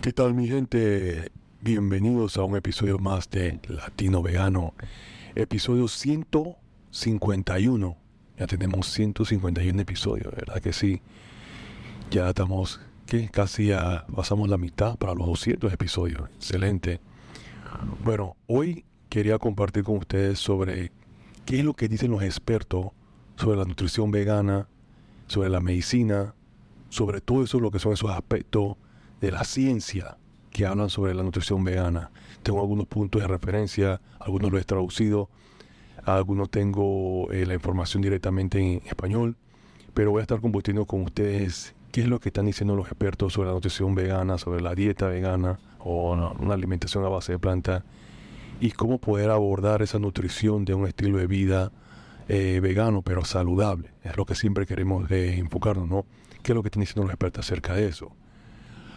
¿Qué tal mi gente? Bienvenidos a un episodio más de Latino Vegano. Episodio 151. Ya tenemos 151 episodios, ¿verdad que sí? Ya estamos, que Casi ya pasamos la mitad para los 200 episodios. Excelente. Bueno, hoy quería compartir con ustedes sobre qué es lo que dicen los expertos sobre la nutrición vegana, sobre la medicina, sobre todo eso lo que son esos aspectos de la ciencia que hablan sobre la nutrición vegana. Tengo algunos puntos de referencia, algunos los he traducido, algunos tengo eh, la información directamente en español, pero voy a estar compartiendo con ustedes qué es lo que están diciendo los expertos sobre la nutrición vegana, sobre la dieta vegana o una alimentación a base de planta y cómo poder abordar esa nutrición de un estilo de vida eh, vegano pero saludable. Es lo que siempre queremos enfocarnos, ¿no? ¿Qué es lo que están diciendo los expertos acerca de eso?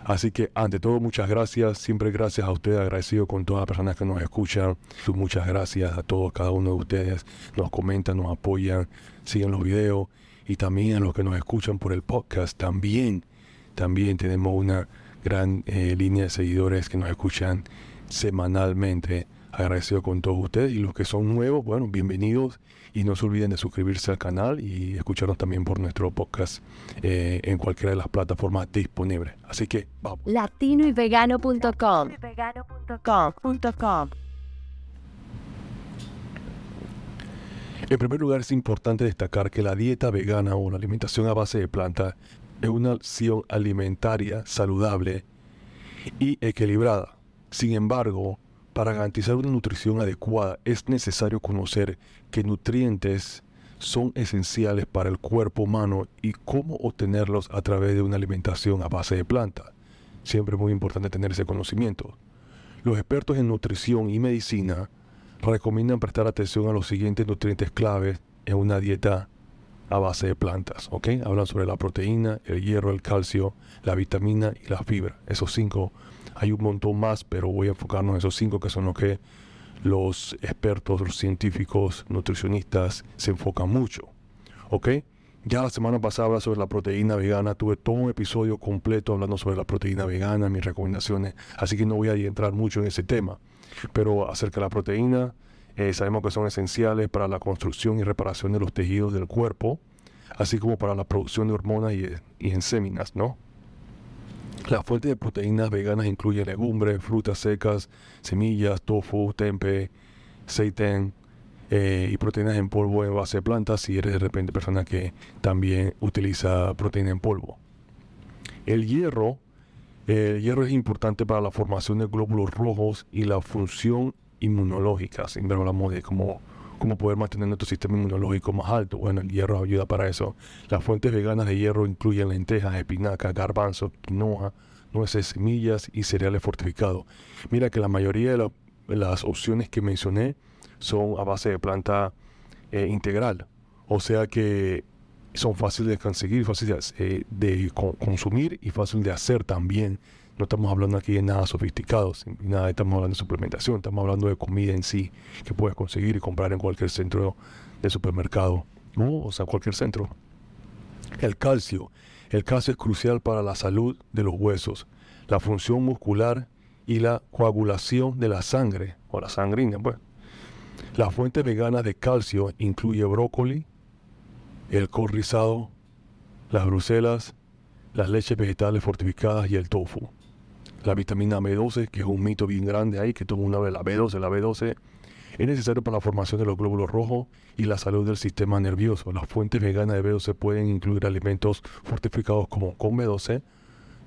Así que ante todo muchas gracias, siempre gracias a ustedes, agradecido con todas las personas que nos escuchan. Muchas gracias a todos, cada uno de ustedes. Nos comentan, nos apoyan, siguen los videos y también a los que nos escuchan por el podcast. También, también tenemos una gran eh, línea de seguidores que nos escuchan semanalmente agradecido con todos ustedes y los que son nuevos, bueno, bienvenidos y no se olviden de suscribirse al canal y escucharnos también por nuestro podcast eh, en cualquiera de las plataformas disponibles. Así que vamos. Latinoyvegano.com En primer lugar es importante destacar que la dieta vegana o la alimentación a base de planta es una opción alimentaria saludable y equilibrada. Sin embargo, para garantizar una nutrición adecuada es necesario conocer qué nutrientes son esenciales para el cuerpo humano y cómo obtenerlos a través de una alimentación a base de planta. Siempre es muy importante tener ese conocimiento. Los expertos en nutrición y medicina recomiendan prestar atención a los siguientes nutrientes claves en una dieta a base de plantas. Hablan sobre la proteína, el hierro, el calcio, la vitamina y la fibra. Esos cinco hay un montón más, pero voy a enfocarnos en esos cinco que son los que los expertos, los científicos, nutricionistas se enfocan mucho. ¿Ok? Ya la semana pasada hablaba sobre la proteína vegana, tuve todo un episodio completo hablando sobre la proteína vegana, mis recomendaciones, así que no voy a entrar mucho en ese tema. Pero acerca de la proteína, eh, sabemos que son esenciales para la construcción y reparación de los tejidos del cuerpo, así como para la producción de hormonas y, y ¿no? La fuente de proteínas veganas incluye legumbres, frutas secas, semillas, tofu, tempe, seitén eh, y proteínas en polvo en base de plantas si eres de repente persona que también utiliza proteína en polvo. El hierro, el hierro es importante para la formación de glóbulos rojos y la función inmunológica. Siempre hablamos de cómo cómo poder mantener nuestro sistema inmunológico más alto. Bueno, el hierro ayuda para eso. Las fuentes veganas de hierro incluyen lentejas, espinacas, garbanzo, quinoa, nueces, semillas y cereales fortificados. Mira que la mayoría de, las opciones que mencioné son a base de planta eh, integral. O sea que son fáciles de conseguir, fáciles de, eh, consumir y fáciles de hacer también. No estamos hablando aquí de nada sofisticado, nada estamos hablando de suplementación, estamos hablando de comida en sí que puedes conseguir y comprar en cualquier centro de supermercado, o sea, cualquier centro. El calcio. El calcio es crucial para la salud de los huesos, la función muscular y la coagulación de la sangre, o la sangrina, pues. La fuente vegana de calcio incluye brócoli, el col rizado, las bruselas, las leches vegetales fortificadas y el tofu la vitamina B12, que es un mito bien grande ahí, que mundo habla de la B12, la B12 es necesario para la formación de los glóbulos rojos y la salud del sistema nervioso. Las fuentes veganas de B12 pueden incluir alimentos fortificados como con B12,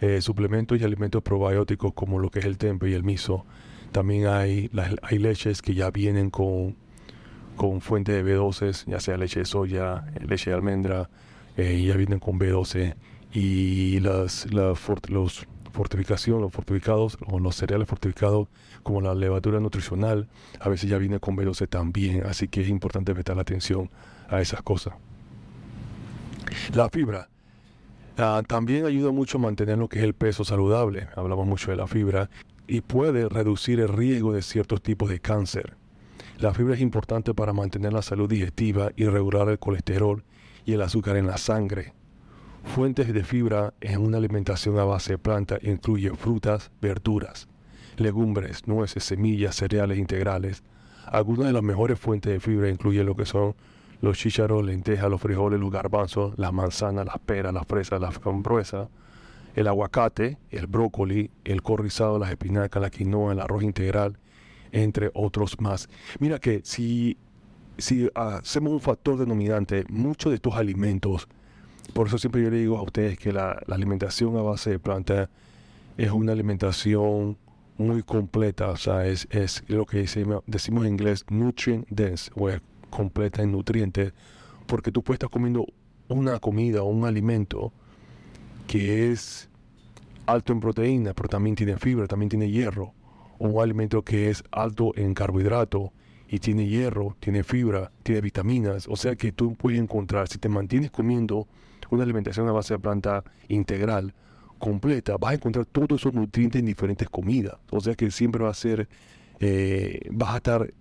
eh, suplementos y alimentos probióticos como lo que es el tempe y el miso. También hay, hay leches que ya vienen con, con fuente de B12, ya sea leche de soya, leche de almendra, eh, ya vienen con B12 y las, las los fortificación, los fortificados o los cereales fortificados como la levadura nutricional, a veces ya viene con B12 también, así que es importante prestar atención a esas cosas. La fibra ah, también ayuda mucho a mantener lo que es el peso saludable, hablamos mucho de la fibra, y puede reducir el riesgo de ciertos tipos de cáncer. La fibra es importante para mantener la salud digestiva y regular el colesterol y el azúcar en la sangre Fuentes de fibra en una alimentación a base de planta incluye frutas, verduras, legumbres, nueces, semillas, cereales integrales. Algunas de las mejores fuentes de fibra incluyen lo que son los chícharos, lentejas, los frijoles, los garbanzos, las manzanas, las peras, las fresas, las frambuesas, el aguacate, el brócoli, el corrizado, las espinacas, la quinoa, el arroz integral, entre otros más. Mira que si, si hacemos un factor denominante, muchos de estos alimentos, por eso siempre yo le digo a ustedes que la, alimentación a base de planta es una alimentación muy completa, o sea, es, es lo que decimos, decimos en inglés nutrient dense, o es completa en nutrientes, porque tú puedes estar comiendo una comida o un alimento que es alto en proteína, pero también tiene fibra, también tiene hierro, o un alimento que es alto en carbohidrato y tiene hierro, tiene fibra, tiene vitaminas, o sea que tú puedes encontrar, si te mantienes comiendo una alimentación a base de planta integral, completa, vas a encontrar todos esos nutrientes en diferentes comidas, o sea que siempre va a ser, eh, vas a estar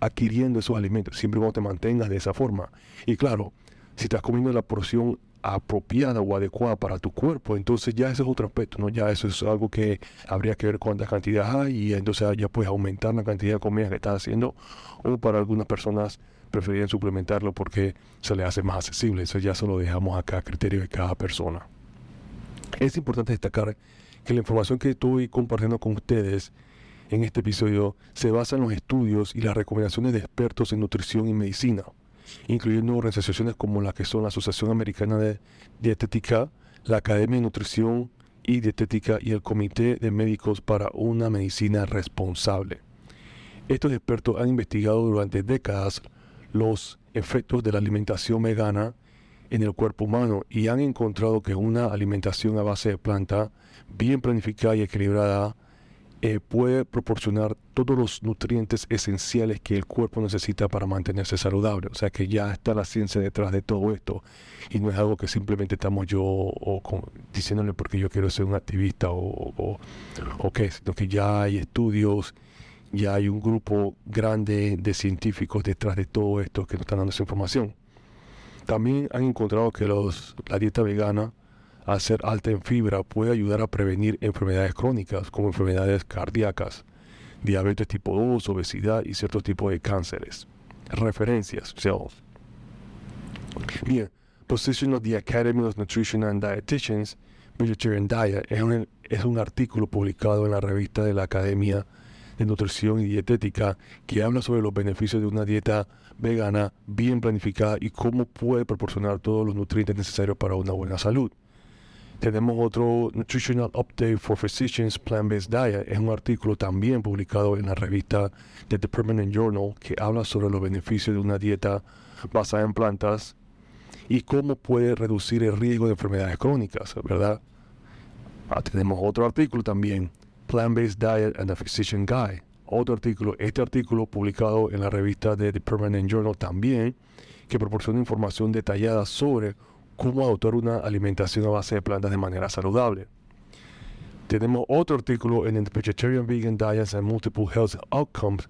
adquiriendo esos alimentos, siempre cuando te mantengas de esa forma. Y claro, si estás comiendo la porción apropiada o adecuada para tu cuerpo, entonces ya ese es otro aspecto, ¿no? Ya eso es algo que habría que ver cuánta cantidad hay y entonces ya puedes aumentar la cantidad de comida que estás haciendo o para algunas personas preferirían suplementarlo porque se le hace más accesible, eso ya se lo dejamos acá a criterio de cada persona. Es importante destacar que la información que estoy compartiendo con ustedes en este episodio se basa en los estudios y las recomendaciones de expertos en nutrición y medicina, incluyendo organizaciones como la que son la Asociación Americana de Dietética, la Academia de Nutrición y Dietética y el Comité de Médicos para una Medicina Responsable. Estos expertos han investigado durante décadas los efectos de la alimentación vegana en el cuerpo humano y han encontrado que una alimentación a base de planta bien planificada y equilibrada eh, puede proporcionar todos los nutrientes esenciales que el cuerpo necesita para mantenerse saludable. O sea que ya está la ciencia detrás de todo esto y no es algo que simplemente estamos yo o diciéndole porque yo quiero ser un activista o, o, qué, sino que ya hay estudios, ya hay un grupo grande de científicos detrás de todo esto que nos están dando esa información. También han encontrado que los, la dieta vegana al ser alta en fibra, puede ayudar a prevenir enfermedades crónicas como enfermedades cardíacas, diabetes tipo 2, obesidad y ciertos tipos de cánceres. Referencias, Bien, Position of the Academy of Nutrition and Dietitians, Vegetarian Diet, es un, es un artículo publicado en la revista de la Academia de Nutrición y Dietética que habla sobre los beneficios de una dieta vegana bien planificada y cómo puede proporcionar todos los nutrientes necesarios para una buena salud. Tenemos otro Nutritional Update for Physicians Plant-Based Diet. Es un artículo también publicado en la revista The Permanent Journal que habla sobre los beneficios de una dieta basada en plantas y cómo puede reducir el riesgo de enfermedades crónicas, ¿verdad? Ah, tenemos otro artículo también, Plant-Based Diet and the Physician Guide. Otro artículo, este artículo publicado en la revista de The Permanent Journal también, que proporciona información detallada sobre cómo adoptar una alimentación a base de plantas de manera saludable. Tenemos otro artículo en el Vegetarian Vegan Diets and Multiple Health Outcomes.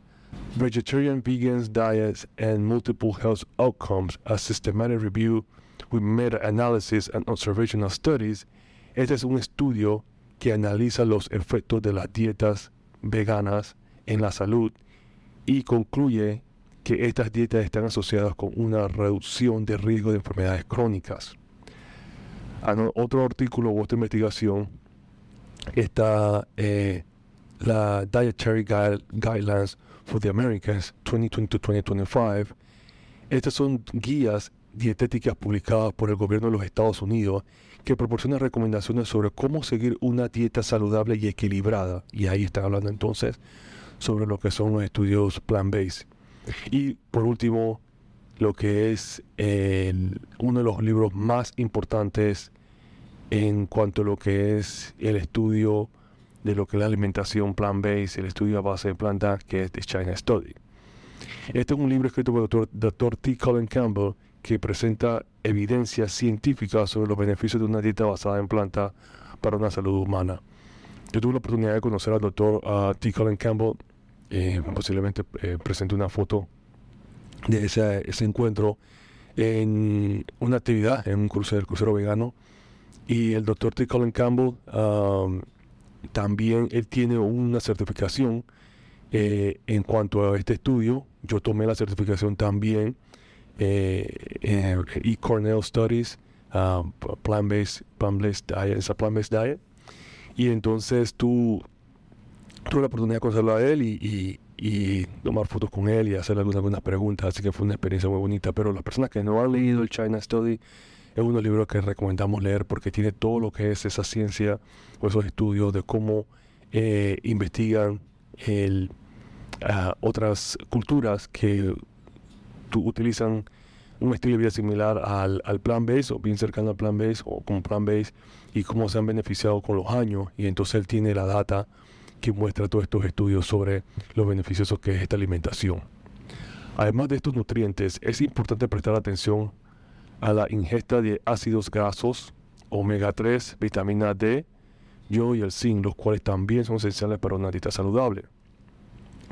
Vegetarian Vegans Diets and Multiple Health Outcomes, a Systematic Review with Meta-Analysis and Observational Studies. Este es un estudio que analiza los efectos de las dietas veganas en la salud y concluye que estas dietas están asociadas con una reducción de riesgo de enfermedades crónicas otro artículo u otra investigación está eh, la Dietary Guidelines for the Americans 2020-2025. Estas son guías dietéticas publicadas por el gobierno de los Estados Unidos que proporcionan recomendaciones sobre cómo seguir una dieta saludable y equilibrada. Y ahí están hablando entonces sobre lo que son los estudios plant-based. Y por último, lo que es uno de los libros más importantes en cuanto a lo que es el estudio de lo que es la alimentación plant-based, el estudio a base de plantas, que es The China Study. Este es un libro escrito por el doctor, T. Colin Campbell que presenta evidencia científica sobre los beneficios de una dieta basada en plantas para una salud humana. Yo tuve la oportunidad de conocer al doctor T. Colin Campbell, eh, posiblemente eh, presente una foto de ese, encuentro en una actividad, en un crucero, el crucero vegano, Y el doctor T. Colin Campbell también él tiene una certificación eh, en cuanto a este estudio. Yo tomé la certificación también eh, en e Cornell Studies, um, Plant-Based Plant -based Diet, Plant-Based Diet. Y entonces tú tuve la oportunidad de conocerlo a él y, y, tomar fotos con él y hacerle algunas, algunas preguntas, así que fue una experiencia muy bonita. Pero las personas que no han leído el China Study, es uno de los libros que recomendamos leer porque tiene todo lo que es esa ciencia o esos estudios de cómo eh, investigan el, otras culturas que utilizan un estilo de vida similar al, al plan base o bien cercano al plan base o como plan base y cómo se han beneficiado con los años y entonces él tiene la data que muestra todos estos estudios sobre lo beneficioso que es esta alimentación. Además de estos nutrientes, es importante prestar atención a la ingesta de ácidos grasos, omega 3, vitamina D, yo y el zinc, los cuales también son esenciales para una dieta saludable.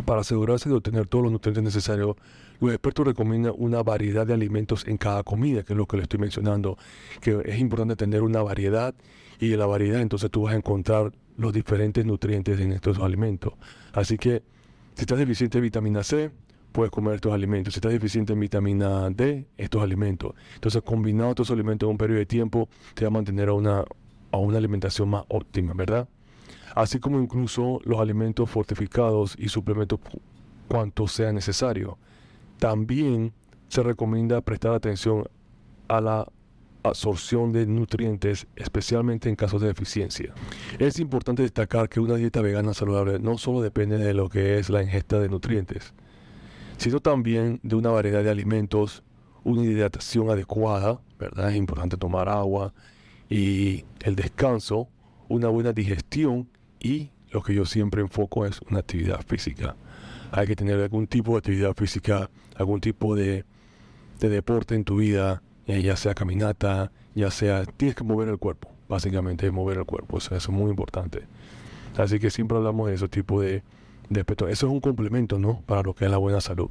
Para asegurarse de obtener todos los nutrientes necesarios, los expertos recomiendan una variedad de alimentos en cada comida, que es lo que le estoy mencionando, que es importante tener una variedad y de la variedad entonces tú vas a encontrar los diferentes nutrientes en estos alimentos. Así que si estás deficiente en vitamina C, puedes comer estos alimentos. Si estás deficiente en vitamina D, estos alimentos. Entonces, combinado estos alimentos en un periodo de tiempo, te va a mantener a una, a una alimentación más óptima, ¿verdad? Así como incluso los alimentos fortificados y suplementos cuanto sea necesario. También se recomienda prestar atención a la absorción de nutrientes, especialmente en casos de deficiencia. Es importante destacar que una dieta vegana saludable no solo depende de lo que es la ingesta de nutrientes, sino también de una variedad de alimentos, una hidratación adecuada, ¿verdad? Es importante tomar agua y el descanso, una buena digestión y lo que yo siempre enfoco es una actividad física. Hay que tener algún tipo de actividad física, algún tipo de, de deporte en tu vida, eh, ya sea caminata, ya sea, tienes que mover el cuerpo, básicamente mover el cuerpo, eso, es muy importante. Así que siempre hablamos de ese tipo de, de aspectos. Eso es un complemento, ¿no? Para lo que es la buena salud.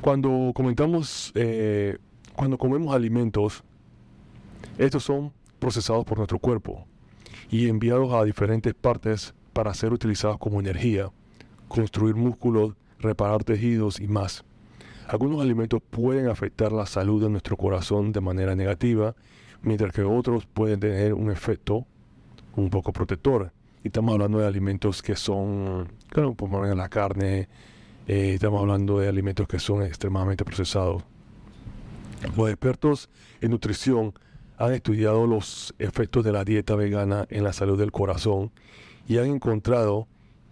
Cuando comentamos, eh, cuando comemos alimentos, estos son procesados por nuestro cuerpo y enviados a diferentes partes para ser utilizados como energía, construir músculos, reparar tejidos y más. Algunos alimentos pueden afectar la salud de nuestro corazón de manera negativa, mientras que otros pueden tener un efecto un poco protector. Y estamos hablando de alimentos que son, claro, por ejemplo, la carne, eh, estamos hablando de alimentos que son extremadamente procesados. Los expertos en nutrición han estudiado los efectos de la dieta vegana en la salud del corazón y han encontrado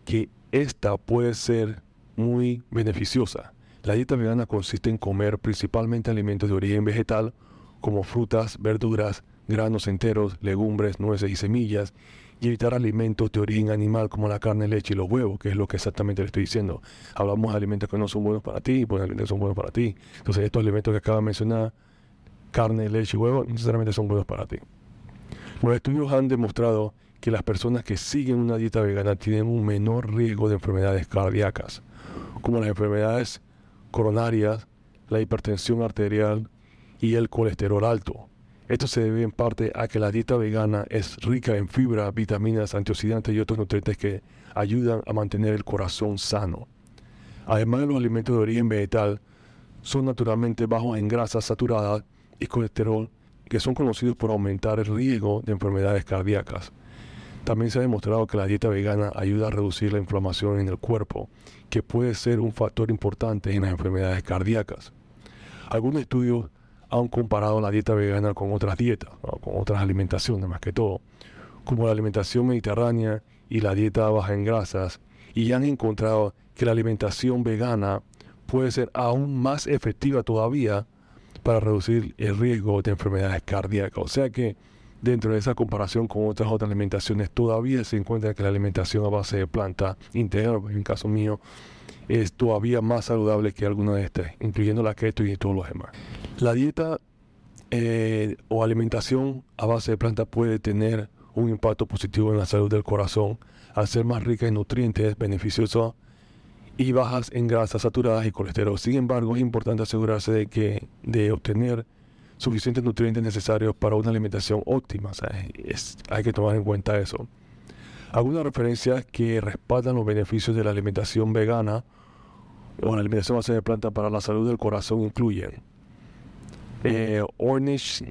que esta puede ser muy beneficiosa. La dieta vegana consiste en comer principalmente alimentos de origen vegetal, como frutas, verduras, granos enteros, legumbres, nueces y semillas, y evitar alimentos de origen animal como la carne, leche y los huevos, que es lo que exactamente le estoy diciendo. Hablamos de alimentos que no son buenos para ti, pues alimentos son buenos para ti. Entonces estos alimentos que acabo de mencionar, carne, leche y huevos, necesariamente son buenos para ti. Los estudios han demostrado que las personas que siguen una dieta vegana tienen un menor riesgo de enfermedades cardíacas, como las enfermedades coronarias, la hipertensión arterial y el colesterol alto. Esto se debe en parte a que la dieta vegana es rica en fibra, vitaminas, antioxidantes y otros nutrientes que ayudan a mantener el corazón sano. Además de los alimentos de origen vegetal, son naturalmente bajos en grasas saturadas y colesterol, que son conocidos por aumentar el riesgo de enfermedades cardíacas. También se ha demostrado que la dieta vegana ayuda a reducir la inflamación en el cuerpo, que puede ser un factor importante en las enfermedades cardíacas. Algunos estudios han comparado la dieta vegana con otras dietas, con otras alimentaciones más que todo, como la alimentación mediterránea y la dieta baja en grasas, y han encontrado que la alimentación vegana puede ser aún más efectiva todavía para reducir el riesgo de enfermedades cardíacas. O sea que dentro de esa comparación con otras otras alimentaciones, todavía se encuentra que la alimentación a base de planta integral, en el caso mío, es todavía más saludable que alguna de estas, incluyendo la keto y todos los demás. La dieta eh, o alimentación a base de planta puede tener un impacto positivo en la salud del corazón al ser más rica en nutrientes beneficiosos y bajas en grasas saturadas y colesterol. Sin embargo, es importante asegurarse de que de obtener suficientes nutrientes necesarios para una alimentación óptima. hay que tomar en cuenta eso. Algunas referencias que respaldan los beneficios de la alimentación vegana o la alimentación base de planta para la salud del corazón incluyen eh, Ornish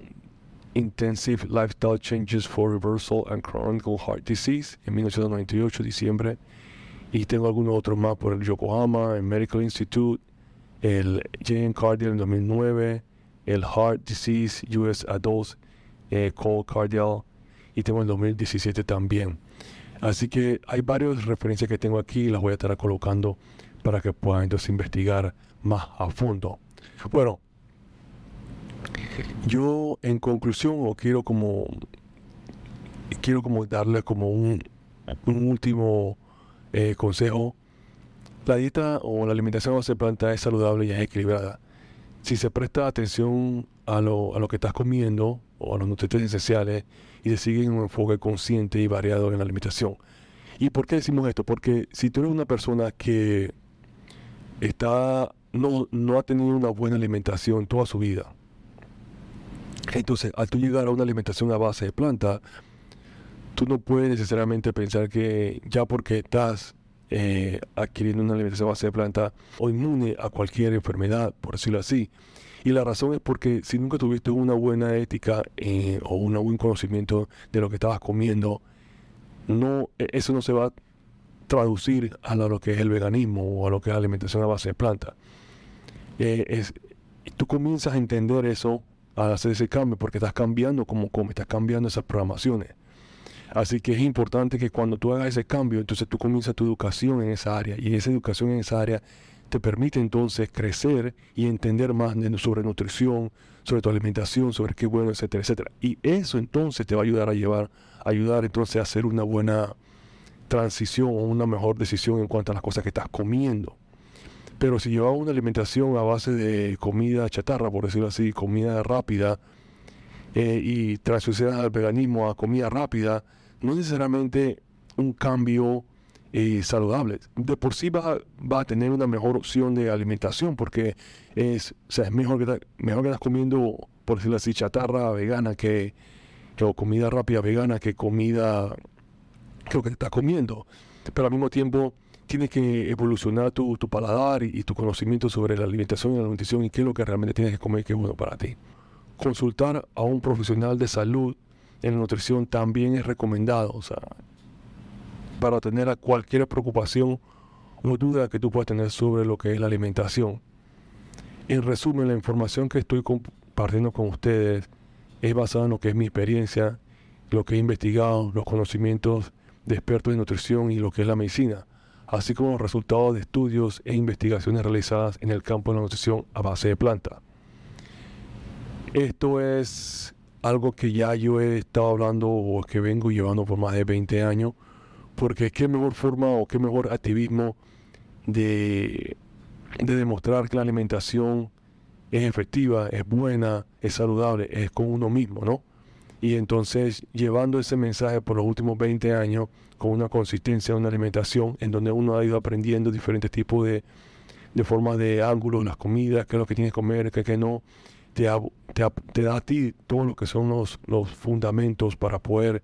Intensive Lifestyle Changes for Reversal and Chronic Heart Disease en 1998, diciembre. Y tengo algunos otros más por el Yokohama, el Medical Institute, el JN Cardial en 2009, el Heart Disease US Adults eh, Cardial y tengo el 2017 también. Así que hay varias referencias que tengo aquí y las voy a estar colocando para que puedan entonces investigar más a fondo. Bueno, yo en conclusión o quiero como quiero como darle como un, último eh, consejo. La dieta o la alimentación de planta es saludable y es equilibrada. Si se presta atención a lo, a lo que estás comiendo o a los nutrientes esenciales y se sigue un enfoque consciente y variado en la alimentación. ¿Y por qué decimos esto? Porque si tú eres una persona que está no, no ha tenido una buena alimentación toda su vida, entonces al tú llegar a una alimentación a base de planta, tú no puedes necesariamente pensar que ya porque estás eh, adquiriendo una alimentación a base de planta o inmune a cualquier enfermedad, por decirlo así. Y la razón es porque si nunca tuviste una buena ética eh, o un buen conocimiento de lo que estabas comiendo, no, e, eso no se va a traducir a lo que es el veganismo o a lo que es la alimentación a base de planta. Eh, es, tú comienzas a entender eso al hacer ese cambio porque estás cambiando como comes, estás cambiando esas programaciones. Así que es importante que cuando tú hagas ese cambio, entonces tú comienzas tu educación en esa área y esa educación en esa área te permite entonces crecer y entender más sobre nutrición, sobre tu alimentación, sobre qué bueno, etcétera, etcétera. Y eso entonces te va a ayudar a llevar, ayudar entonces a hacer una buena transición o una mejor decisión en cuanto a las cosas que estás comiendo. Pero si llevas una alimentación a base de comida chatarra, por decirlo así, comida rápida, eh, y transicionas al veganismo a comida rápida, no necesariamente un cambio y saludables. De por sí va, va, a tener una mejor opción de alimentación porque es, sea, es mejor, que, mejor que estás comiendo, por decirlo así, chatarra vegana que, que comida rápida vegana que comida que lo que estás comiendo. Pero al mismo tiempo tienes que evolucionar tu, tu paladar y, y, tu conocimiento sobre la alimentación y la nutrición y qué es lo que realmente tienes que comer que es bueno para ti. Consultar a un profesional de salud en nutrición también es recomendado. O sea, para tener cualquier preocupación o duda que tú puedas tener sobre lo que es la alimentación. En resumen, la información que estoy compartiendo con ustedes es basada en lo que es mi experiencia, lo que he investigado, los conocimientos de expertos en nutrición y lo que es la medicina, así como los resultados de estudios e investigaciones realizadas en el campo de la nutrición a base de planta. Esto es algo que ya yo he estado hablando o que vengo llevando por más de 20 años porque qué mejor forma o qué mejor activismo de, de demostrar que la alimentación es efectiva, es buena, es saludable, es con uno mismo, ¿no? Y entonces llevando ese mensaje por los últimos 20 años con una consistencia una alimentación en donde uno ha ido aprendiendo diferentes tipos de, de formas de ángulos, las comidas, qué es lo que tienes que comer, qué, qué no, te, te, te, da a ti todo lo que son los, los fundamentos para poder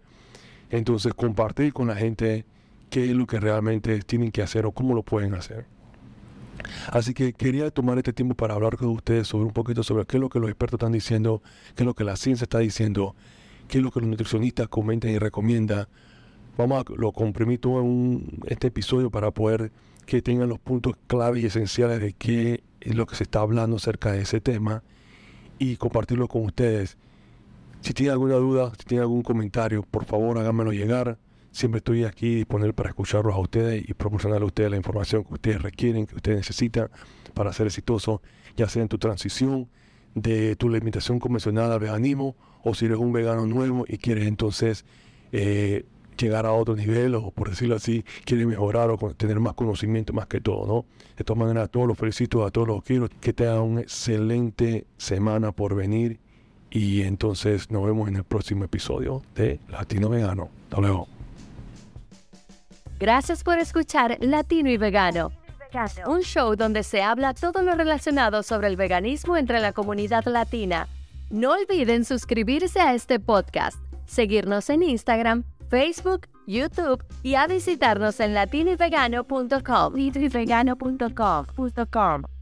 entonces, compartir con la gente qué es lo que realmente tienen que hacer o cómo lo pueden hacer. Así que quería tomar este tiempo para hablar con ustedes sobre un poquito sobre qué es lo que los expertos están diciendo, qué es lo que la ciencia está diciendo, qué es lo que los nutricionistas comentan y recomiendan. Vamos a lo comprimir todo en este episodio para poder que tengan los puntos clave y esenciales de qué es lo que se está hablando acerca de ese tema y compartirlo con ustedes. Si tienen alguna duda, si tienen algún comentario, por favor háganmelo llegar. Siempre estoy aquí disponible para escucharlos a ustedes y proporcionarles a ustedes la información que ustedes requieren, que ustedes necesitan para ser exitoso, ya sea en tu transición de tu alimentación convencional al veganismo o si eres un vegano nuevo y quieres entonces eh, llegar a otro nivel o por decirlo así, quieres mejorar o tener más conocimiento más que todo, ¿no? De todas maneras, todos los felicito, a todos los quiero que tengan una excelente semana por venir y entonces nos vemos en el próximo episodio de Latino Vegano. Hasta luego. Gracias por escuchar Latino y Vegano, un show donde se habla todo lo relacionado sobre el veganismo entre la comunidad latina. No olviden suscribirse a este podcast, seguirnos en Instagram, Facebook, YouTube y a visitarnos en latinivegano.com.